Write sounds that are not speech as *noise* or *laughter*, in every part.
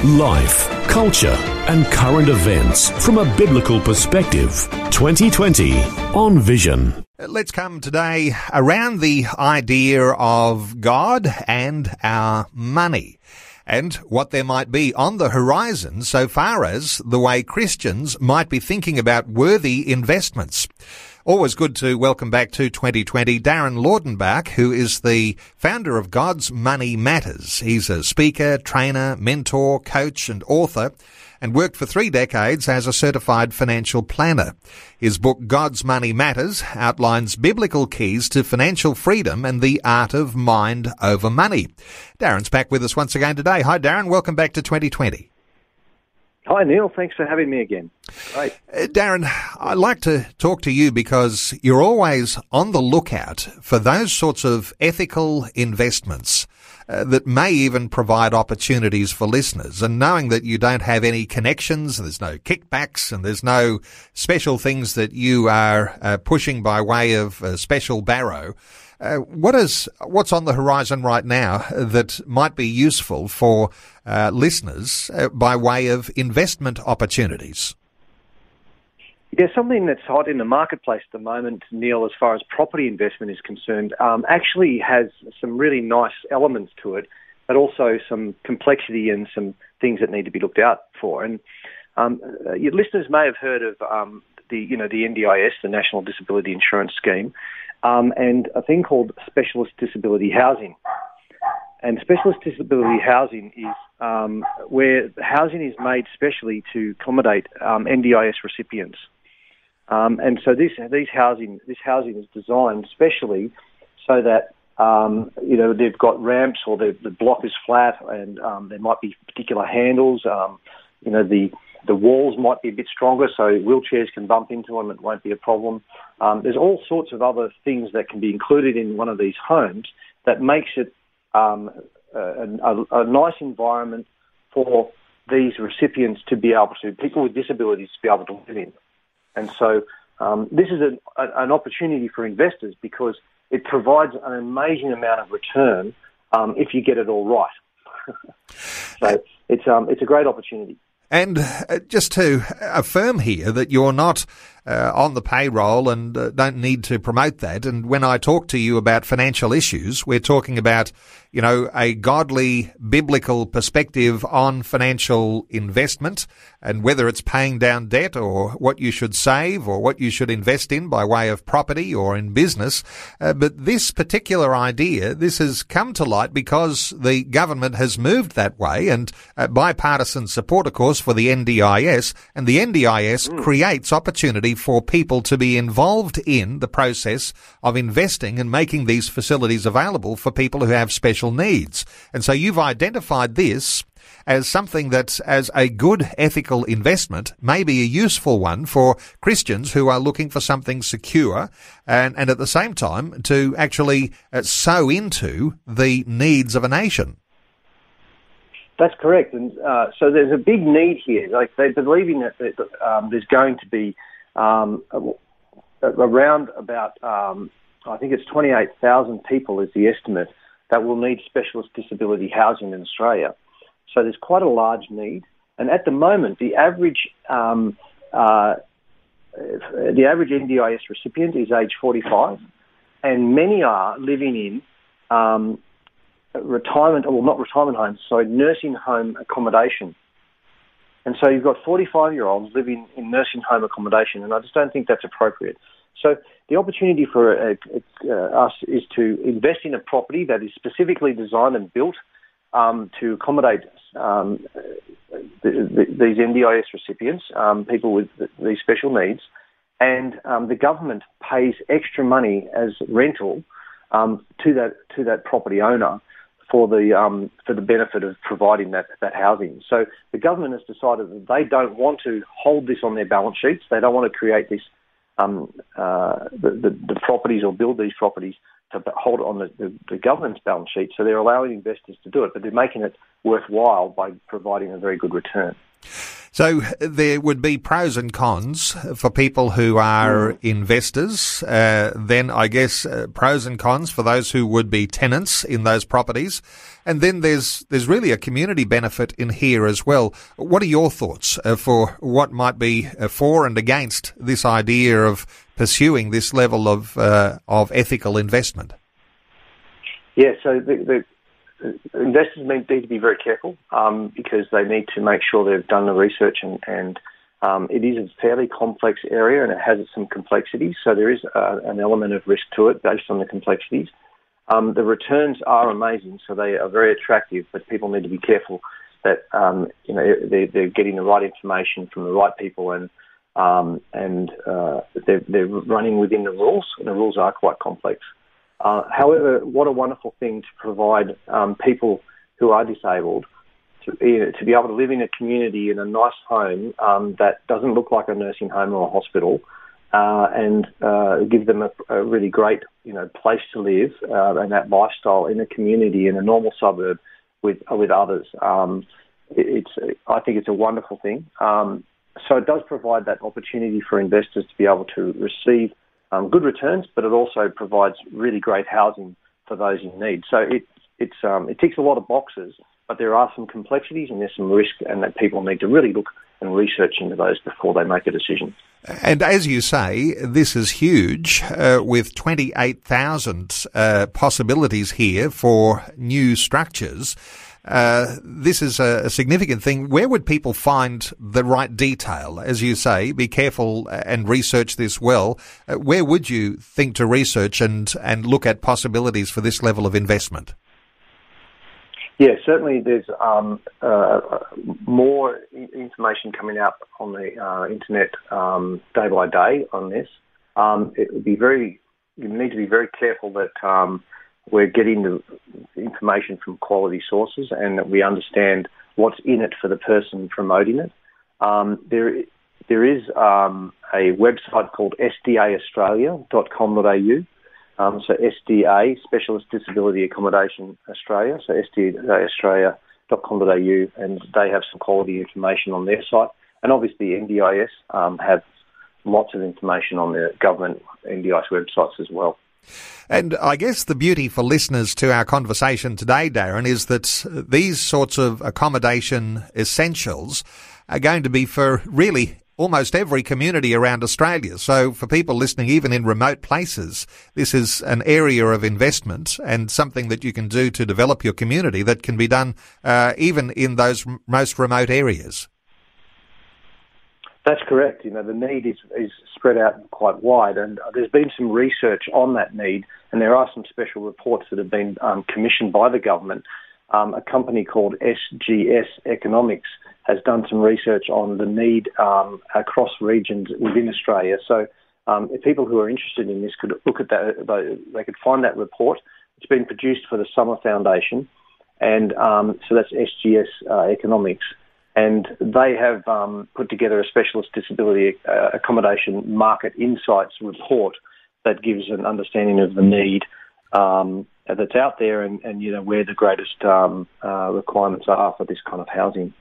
Life, culture, and current events from a biblical perspective. 2020 on Vision. Let's come today around the idea of God and our money and what there might be on the horizon so far as the way Christians might be thinking about worthy investments. Always good to welcome back to 2020 Darren Laudenbach, who is the founder of God's Money Matters. He's a speaker, trainer, mentor, coach, and author and worked for three decades as a certified financial planner. His book, God's Money Matters, outlines biblical keys to financial freedom and the art of mind over money. Darren's back with us once again today. Hi, Darren. Welcome back to 2020. Hi, Neil. Thanks for having me again. Great. Uh, Darren, I'd like to talk to you because you're always on the lookout for those sorts of ethical investments uh, that may even provide opportunities for listeners. And knowing that you don't have any connections, there's no kickbacks, and there's no special things that you are uh, pushing by way of a special barrow, uh, what is what's on the horizon right now that might be useful for uh, listeners uh, by way of investment opportunities? Yeah, something that's hot in the marketplace at the moment, Neil, as far as property investment is concerned, um, actually has some really nice elements to it, but also some complexity and some things that need to be looked out for. And um, uh, your listeners may have heard of um, the, you know, the NDIS, the National Disability Insurance Scheme, um, and a thing called specialist disability housing. And specialist disability housing is um, where housing is made specially to accommodate um, NDIS recipients. Um, and so this these housing this housing is designed specially so that um, you know they've got ramps or the, the block is flat and um, there might be particular handles. Um, you know the the walls might be a bit stronger, so wheelchairs can bump into them. It won't be a problem. Um, there's all sorts of other things that can be included in one of these homes that makes it um, a, a, a, nice environment for these recipients to be able to, people with disabilities to be able to live in. And so um, this is an, an opportunity for investors because it provides an amazing amount of return um, if you get it all right. *laughs* so it's, um, it's a great opportunity. And uh, just to affirm here that you're not uh, on the payroll and uh, don't need to promote that. And when I talk to you about financial issues, we're talking about, you know, a godly biblical perspective on financial investment and whether it's paying down debt or what you should save or what you should invest in by way of property or in business. Uh, but this particular idea, this has come to light because the government has moved that way and uh, bipartisan support, of course, for the NDIS and the NDIS mm. creates opportunity for people to be involved in the process of investing and making these facilities available for people who have special needs. And so you've identified this as something that, as a good ethical investment, may be a useful one for Christians who are looking for something secure and, and at the same time to actually uh, sow into the needs of a nation. That's correct, and uh, so there's a big need here. Like they're believing that, that um, there's going to be um, around about, um, I think it's 28,000 people is the estimate that will need specialist disability housing in Australia. So there's quite a large need. And at the moment, the average um, uh, the average NDIS recipient is age 45, and many are living in um, retirement, well, not retirement homes, so nursing home accommodation. And so you've got 45 year olds living in nursing home accommodation, and I just don't think that's appropriate. So the opportunity for uh, uh, us is to invest in a property that is specifically designed and built um, to accommodate um, the, the, these NDIS recipients, um, people with these special needs, and um, the government pays extra money as rental um, to that to that property owner for the um, for the benefit of providing that, that housing. So the government has decided that they don't want to hold this on their balance sheets. They don't want to create this um, uh, the, the, the, properties or build these properties to hold it on the, the, the, government's balance sheet. So they're allowing investors to do it, but they're making it worthwhile by providing a very good return. So there would be pros and cons for people who are mm. investors. Uh, then I guess uh, pros and cons for those who would be tenants in those properties. And then there's there's really a community benefit in here as well. What are your thoughts uh, for what might be uh, for and against this idea of pursuing this level of uh, of ethical investment? Yeah, so the, the investors need to be very careful um, because they need to make sure they've done the research and, and um, it is a fairly complex area and it has some complexities. So there is uh, an element of risk to it based on the complexities. Um, the returns are amazing, so they are very attractive, but people need to be careful that um, you know they're, they're, getting the right information from the right people and um, and uh, they're, they're running within the rules. And the rules are quite complex. Uh, however, what a wonderful thing to provide um, people who are disabled to, you know, to be able to live in a community in a nice home um, that doesn't look like a nursing home or a hospital, uh, and uh, give them a, a, really great you know place to live uh, and that lifestyle in a community in a normal suburb with with others. Um, it, it's I think it's a wonderful thing. Um, so it does provide that opportunity for investors to be able to receive um, good returns, but it also provides really great housing for those in need. So it it's um, it ticks a lot of boxes, but there are some complexities and there's some risk, and that people need to really look and research into those before they make a decision. And as you say, this is huge, uh, with 28,000 uh, possibilities here for new structures. Uh, this is a, significant thing. Where would people find the right detail? As you say, be careful and research this well. Uh, where would you think to research and, and look at possibilities for this level of investment? Yeah, certainly there's um, uh, more information coming out on the uh, internet um, day by day on this. Um, it would be very, you need to be very careful that um, we're getting the information from quality sources and that we understand what's in it for the person promoting it. Um, there, there is um, a website called sdaaustralia.com.au. Um, so SDA, Specialist Disability Accommodation Australia, so sdaaustralia.com.au, and they have some quality information on their site. And obviously NDIS um, have lots of information on their government NDIS websites as well. And I guess the beauty for listeners to our conversation today, Darren, is that these sorts of accommodation essentials are going to be for really almost every community around Australia. So for people listening, even in remote places, this is an area of investment and something that you can do to develop your community that can be done uh, even in those most remote areas. That's correct. You know, the need is, is spread out quite wide, and there's been some research on that need, and there are some special reports that have been um, commissioned by the government. Um, a company called SGS Economics has done some research on the need um, across regions within Australia. So, um, if people who are interested in this could look at that, they could find that report. It's been produced for the Summer Foundation, and um, so that's SGS uh, Economics and they have um, put together a specialist disability uh, accommodation market insights report that gives an understanding of the need um, that's out there and, and, you know where the greatest um, uh, requirements are for this kind of housing.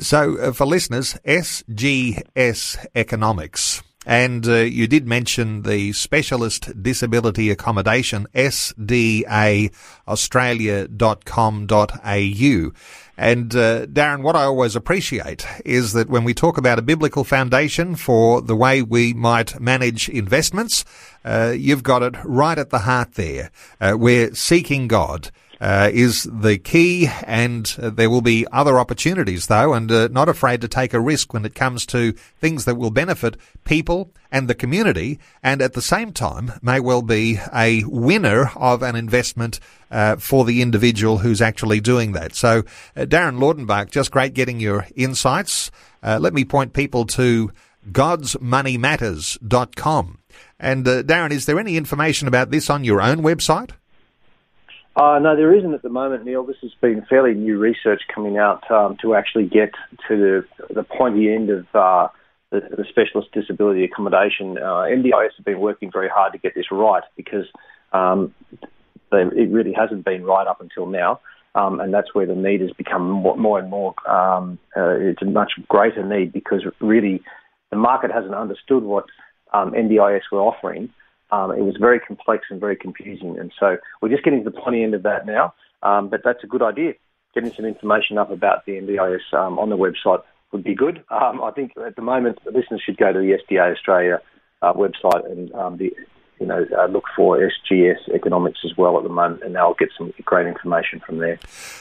So, uh, for listeners, SGS Economics. And uh, you did mention the Specialist Disability Accommodation, sdaaustralia.com.au. And uh, Darren, what I always appreciate is that when we talk about a biblical foundation for the way we might manage investments, uh, you've got it right at the heart there. Uh, we're seeking God uh, is the key, and uh, there will be other opportunities though, and uh, not afraid to take a risk when it comes to things that will benefit people and the community, and at the same time may well be a winner of an investment uh, for the individual who's actually doing that. So, uh, Darren Laudenbach, just great getting your insights. Uh, let me point people to godsmoneymatters.com. And Darren, is there any information about this on your own website? Uh, no, there isn't at the moment, Neil. This has been fairly new research coming out um, to actually get to the, the pointy end of uh, the, the, specialist disability accommodation. Uh, NDIS have been working very hard to get this right because um, they, it really hasn't been right up until now. Um, and that's where the need has become more, more and more. Um, uh, it's a much greater need because really the market hasn't understood what um, NDIS were offering, um, it was very complex and very confusing. And so we're just getting to the pointy end of that now. Um, but that's a good idea. Getting some information up about the NDIS um, on the website would be good. Um, I think at the moment, the listeners should go to the SDA Australia uh, website and um, the you know, uh, look for SGS economics as well at the moment, and they'll get some great information from there.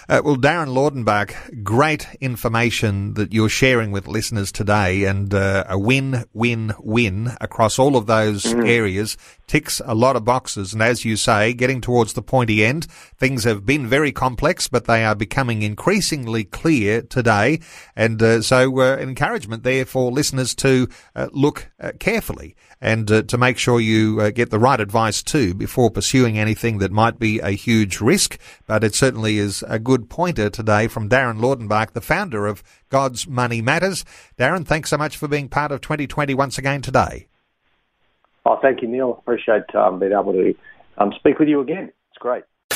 Uh, well, Darren Laudenbach, great information that you're sharing with listeners today, and uh, a win, win, win across all of those mm. areas ticks a lot of boxes. And as you say, getting towards the pointy end, things have been very complex, but they are becoming increasingly clear today. And uh, so, uh, encouragement there for listeners to uh, look uh, carefully and uh, to make sure you uh, get the right advice too before pursuing anything that might be a huge risk. But it certainly is a good pointer today from Darren Laudenbach, the founder of God's Money Matters. Darren, thanks so much for being part of 2020 once again today. Oh, thank you, Neil. Appreciate um, being able to um, speak with you again. It's great.